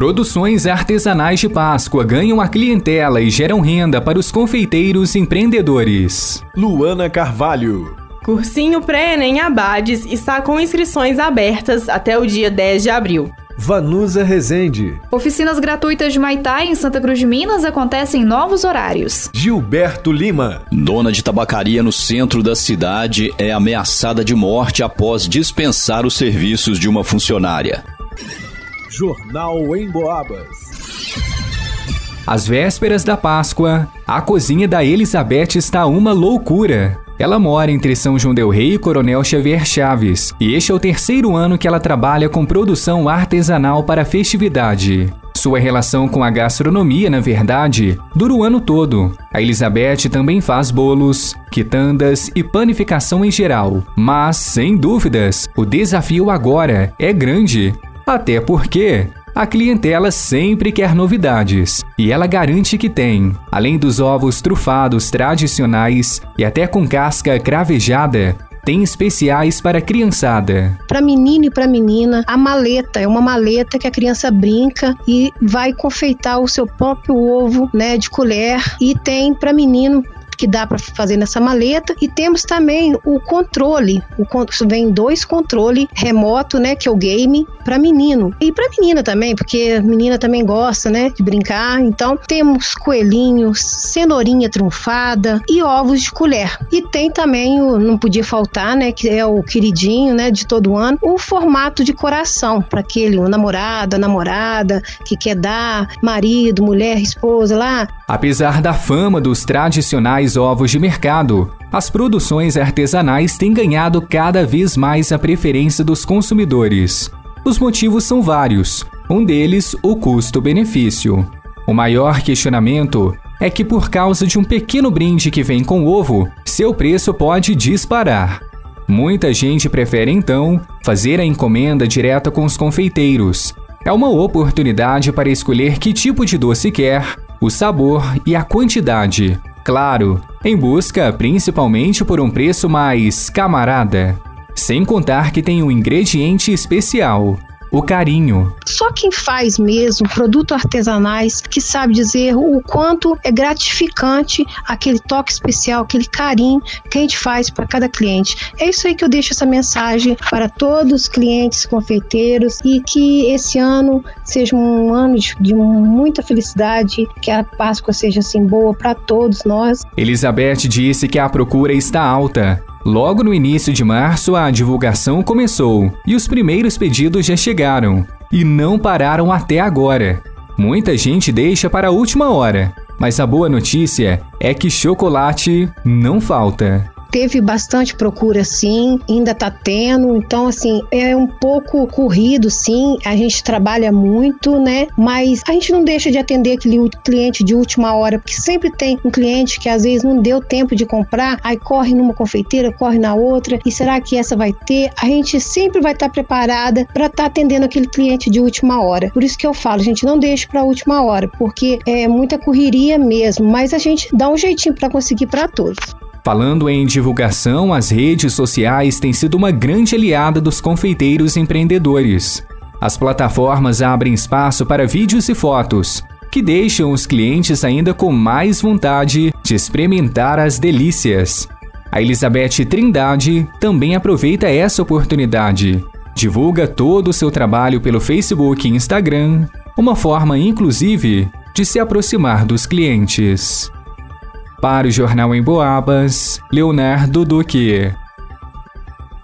Produções artesanais de Páscoa ganham a clientela e geram renda para os confeiteiros empreendedores. Luana Carvalho. Cursinho Pré-ENEM Abades está com inscrições abertas até o dia 10 de abril. Vanusa Rezende. Oficinas gratuitas de Maitai em Santa Cruz de Minas acontecem em novos horários. Gilberto Lima. Dona de tabacaria no centro da cidade é ameaçada de morte após dispensar os serviços de uma funcionária. Jornal em Boabas. Às vésperas da Páscoa, a cozinha da Elizabeth está uma loucura. Ela mora entre São João del Rei e Coronel Xavier Chaves, e este é o terceiro ano que ela trabalha com produção artesanal para a festividade. Sua relação com a gastronomia, na verdade, dura o ano todo. A Elizabeth também faz bolos, quitandas e panificação em geral. Mas, sem dúvidas, o desafio agora é grande. Até porque a clientela sempre quer novidades e ela garante que tem. Além dos ovos trufados tradicionais e até com casca cravejada, tem especiais para criançada. Para menino e para menina, a maleta é uma maleta que a criança brinca e vai confeitar o seu próprio ovo, né, de colher. E tem para menino que dá para fazer nessa maleta e temos também o controle. O vem dois controle remoto, né, que é o game para menino e para menina também, porque menina também gosta, né, de brincar. Então temos coelhinhos, cenourinha trunfada e ovos de colher. E tem também o não podia faltar, né, que é o queridinho, né, de todo ano, o formato de coração para aquele o namorado, a namorada que quer dar marido, mulher, esposa lá. Apesar da fama dos tradicionais mais ovos de mercado, as produções artesanais têm ganhado cada vez mais a preferência dos consumidores. Os motivos são vários, um deles o custo-benefício. O maior questionamento é que, por causa de um pequeno brinde que vem com ovo, seu preço pode disparar. Muita gente prefere então fazer a encomenda direta com os confeiteiros. É uma oportunidade para escolher que tipo de doce quer, o sabor e a quantidade claro, em busca principalmente por um preço mais camarada. Sem contar que tem um ingrediente especial, o carinho. Só quem faz mesmo produtos artesanais que sabe dizer o quanto é gratificante aquele toque especial, aquele carinho que a gente faz para cada cliente. É isso aí que eu deixo essa mensagem para todos os clientes confeiteiros e que esse ano seja um ano de, de muita felicidade, que a Páscoa seja assim boa para todos nós. Elizabeth disse que a procura está alta Logo no início de março, a divulgação começou e os primeiros pedidos já chegaram. E não pararam até agora. Muita gente deixa para a última hora, mas a boa notícia é que chocolate não falta teve bastante procura sim, ainda tá tendo, então assim, é um pouco corrido sim, a gente trabalha muito, né? Mas a gente não deixa de atender aquele cliente de última hora, porque sempre tem um cliente que às vezes não deu tempo de comprar, aí corre numa confeiteira, corre na outra, e será que essa vai ter? A gente sempre vai estar tá preparada para estar tá atendendo aquele cliente de última hora. Por isso que eu falo, a gente não deixa para última hora, porque é muita correria mesmo, mas a gente dá um jeitinho para conseguir para todos. Falando em divulgação, as redes sociais têm sido uma grande aliada dos confeiteiros empreendedores. As plataformas abrem espaço para vídeos e fotos, que deixam os clientes ainda com mais vontade de experimentar as delícias. A Elizabeth Trindade também aproveita essa oportunidade. Divulga todo o seu trabalho pelo Facebook e Instagram, uma forma inclusive de se aproximar dos clientes. Para o Jornal em Boabas, Leonardo Duque.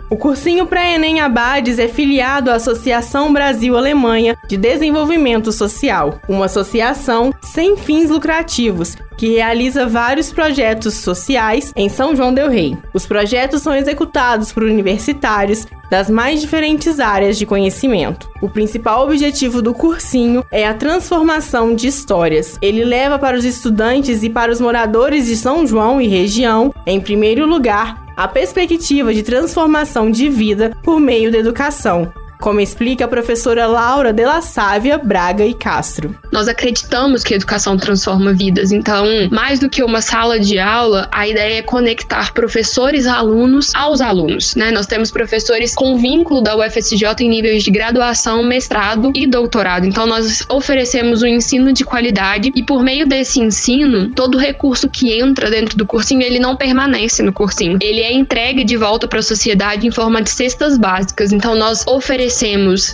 O cursinho pré-ENEM Abades é filiado à Associação Brasil-Alemanha de Desenvolvimento Social, uma associação sem fins lucrativos que realiza vários projetos sociais em São João del Rei. Os projetos são executados por universitários das mais diferentes áreas de conhecimento. O principal objetivo do cursinho é a transformação de histórias. Ele leva para os estudantes e para os moradores de São João e região, em primeiro lugar, a perspectiva de transformação de vida por meio da educação, como explica a professora Laura de la Sávia Braga e Castro. Nós acreditamos que a educação transforma vidas, então, mais do que uma sala de aula, a ideia é conectar professores alunos aos alunos. Né? Nós temos professores com vínculo da UFSJ em níveis de graduação, mestrado e doutorado. Então, nós oferecemos um ensino de qualidade e, por meio desse ensino, todo recurso que entra dentro do cursinho, ele não permanece no cursinho. Ele é entregue de volta para a sociedade em forma de cestas básicas. Então, nós oferecemos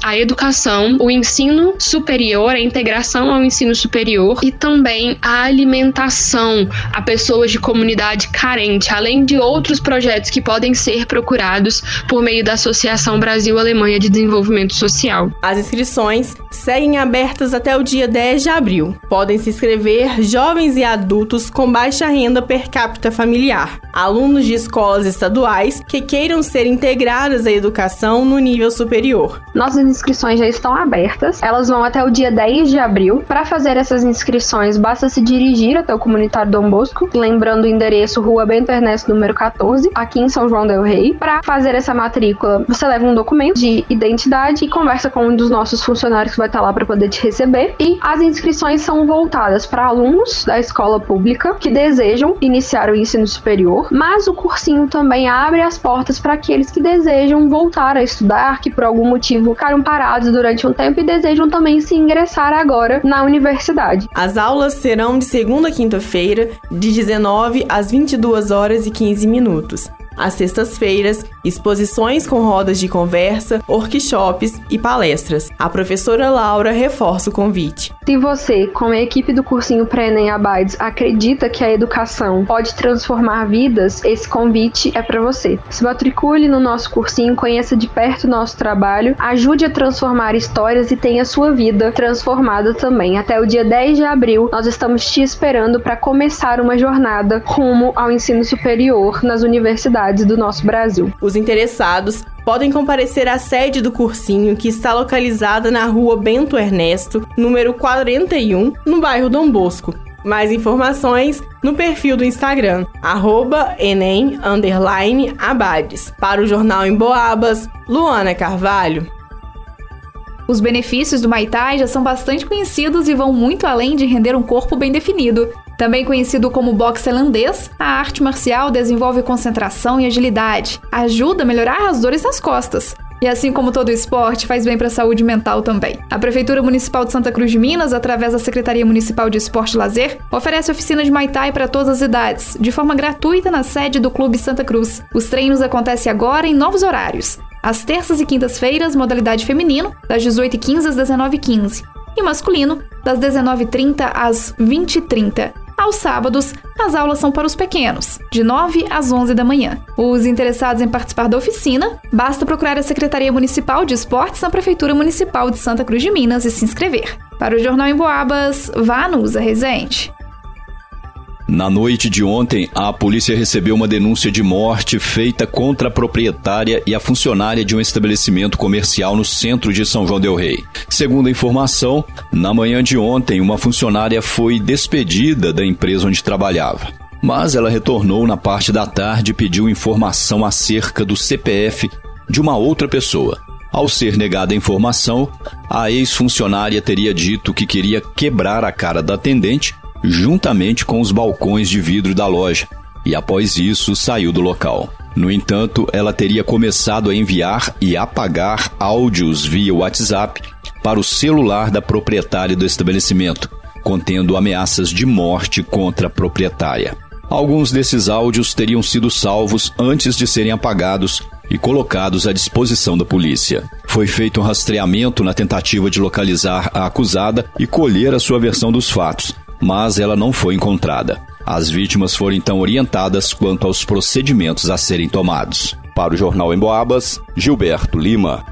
a educação, o ensino superior, a integração ao ensino superior e também a alimentação a pessoas de comunidade carente, além de outros projetos que podem ser procurados por meio da Associação Brasil-Alemanha de Desenvolvimento Social. As inscrições seguem abertas até o dia 10 de abril. Podem se inscrever jovens e adultos com baixa renda per capita familiar, alunos de escolas estaduais que queiram ser integradas à educação no nível superior nossas inscrições já estão abertas, elas vão até o dia 10 de abril. Para fazer essas inscrições, basta se dirigir até o comunitário Dom Bosco, lembrando o endereço Rua Bento Ernesto, número 14, aqui em São João del Rei. Para fazer essa matrícula, você leva um documento de identidade e conversa com um dos nossos funcionários que vai estar lá para poder te receber. E as inscrições são voltadas para alunos da escola pública que desejam iniciar o ensino superior, mas o cursinho também abre as portas para aqueles que desejam voltar a estudar, que por algum motivo ficaram parados durante um tempo e desejam também se ingressar agora na universidade. As aulas serão de segunda a quinta-feira, de 19 às 22 horas e 15 minutos. Às sextas-feiras, exposições com rodas de conversa, workshops e palestras. A professora Laura reforça o convite. Se você, como a equipe do cursinho Pré-ENEM acredita que a educação pode transformar vidas, esse convite é para você. Se matricule no nosso cursinho, conheça de perto o nosso trabalho, ajude a transformar histórias e tenha sua vida transformada também. Até o dia 10 de abril, nós estamos te esperando para começar uma jornada rumo ao ensino superior nas universidades cidades do nosso Brasil. Os interessados podem comparecer à sede do cursinho, que está localizada na rua Bento Ernesto, número 41, no bairro Dom Bosco. Mais informações no perfil do Instagram, arroba Enem Abades. Para o Jornal em Boabas, Luana Carvalho. Os benefícios do Maitai já são bastante conhecidos e vão muito além de render um corpo bem definido. Também conhecido como boxe holandês, a arte marcial desenvolve concentração e agilidade, ajuda a melhorar as dores nas costas. E assim como todo esporte, faz bem para a saúde mental também. A Prefeitura Municipal de Santa Cruz de Minas, através da Secretaria Municipal de Esporte e Lazer, oferece oficina de Muay Thai para todas as idades, de forma gratuita na sede do Clube Santa Cruz. Os treinos acontecem agora em novos horários. Às terças e quintas-feiras, modalidade feminino, das 18h15 às 19h15. E masculino, das 19h30 às 20h30. Aos sábados, as aulas são para os pequenos, de 9 às 11 da manhã. Os interessados em participar da oficina, basta procurar a Secretaria Municipal de Esportes na Prefeitura Municipal de Santa Cruz de Minas e se inscrever. Para o Jornal em Boabas, vá no Usa Resente. Na noite de ontem, a polícia recebeu uma denúncia de morte feita contra a proprietária e a funcionária de um estabelecimento comercial no centro de São João Del Rei. Segundo a informação, na manhã de ontem, uma funcionária foi despedida da empresa onde trabalhava. Mas ela retornou na parte da tarde e pediu informação acerca do CPF de uma outra pessoa. Ao ser negada a informação, a ex-funcionária teria dito que queria quebrar a cara da atendente juntamente com os balcões de vidro da loja, e após isso saiu do local. No entanto, ela teria começado a enviar e apagar áudios via WhatsApp para o celular da proprietária do estabelecimento, contendo ameaças de morte contra a proprietária. Alguns desses áudios teriam sido salvos antes de serem apagados e colocados à disposição da polícia. Foi feito um rastreamento na tentativa de localizar a acusada e colher a sua versão dos fatos, mas ela não foi encontrada. As vítimas foram então orientadas quanto aos procedimentos a serem tomados. Para o Jornal Emboabas, Gilberto Lima.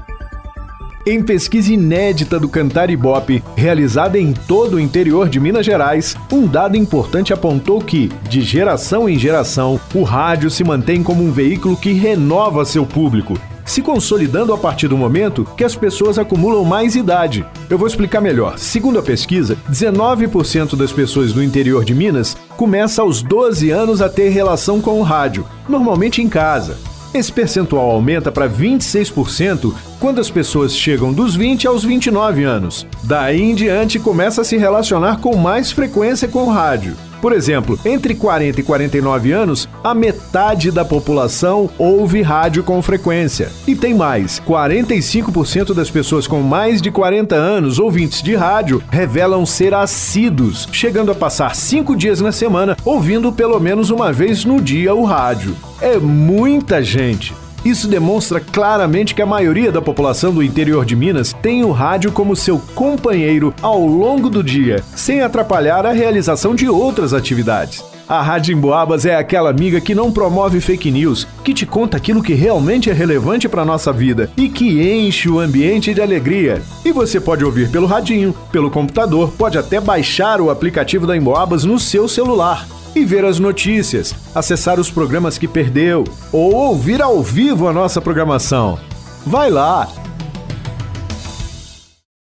Em pesquisa inédita do Cantar Ibope, realizada em todo o interior de Minas Gerais, um dado importante apontou que, de geração em geração, o rádio se mantém como um veículo que renova seu público se consolidando a partir do momento que as pessoas acumulam mais idade. Eu vou explicar melhor. Segundo a pesquisa, 19% das pessoas do interior de Minas começa aos 12 anos a ter relação com o rádio, normalmente em casa. Esse percentual aumenta para 26% quando as pessoas chegam dos 20 aos 29 anos. Daí em diante começa a se relacionar com mais frequência com o rádio. Por exemplo, entre 40 e 49 anos, a metade da população ouve rádio com frequência. E tem mais: 45% das pessoas com mais de 40 anos ouvintes de rádio revelam ser assíduos, chegando a passar cinco dias na semana ouvindo pelo menos uma vez no dia o rádio. É muita gente. Isso demonstra claramente que a maioria da população do interior de Minas tem o rádio como seu companheiro ao longo do dia, sem atrapalhar a realização de outras atividades. A Rádio Emboabas é aquela amiga que não promove fake news, que te conta aquilo que realmente é relevante para nossa vida e que enche o ambiente de alegria. E você pode ouvir pelo radinho, pelo computador, pode até baixar o aplicativo da Emboabas no seu celular e ver as notícias, acessar os programas que perdeu ou ouvir ao vivo a nossa programação. Vai lá,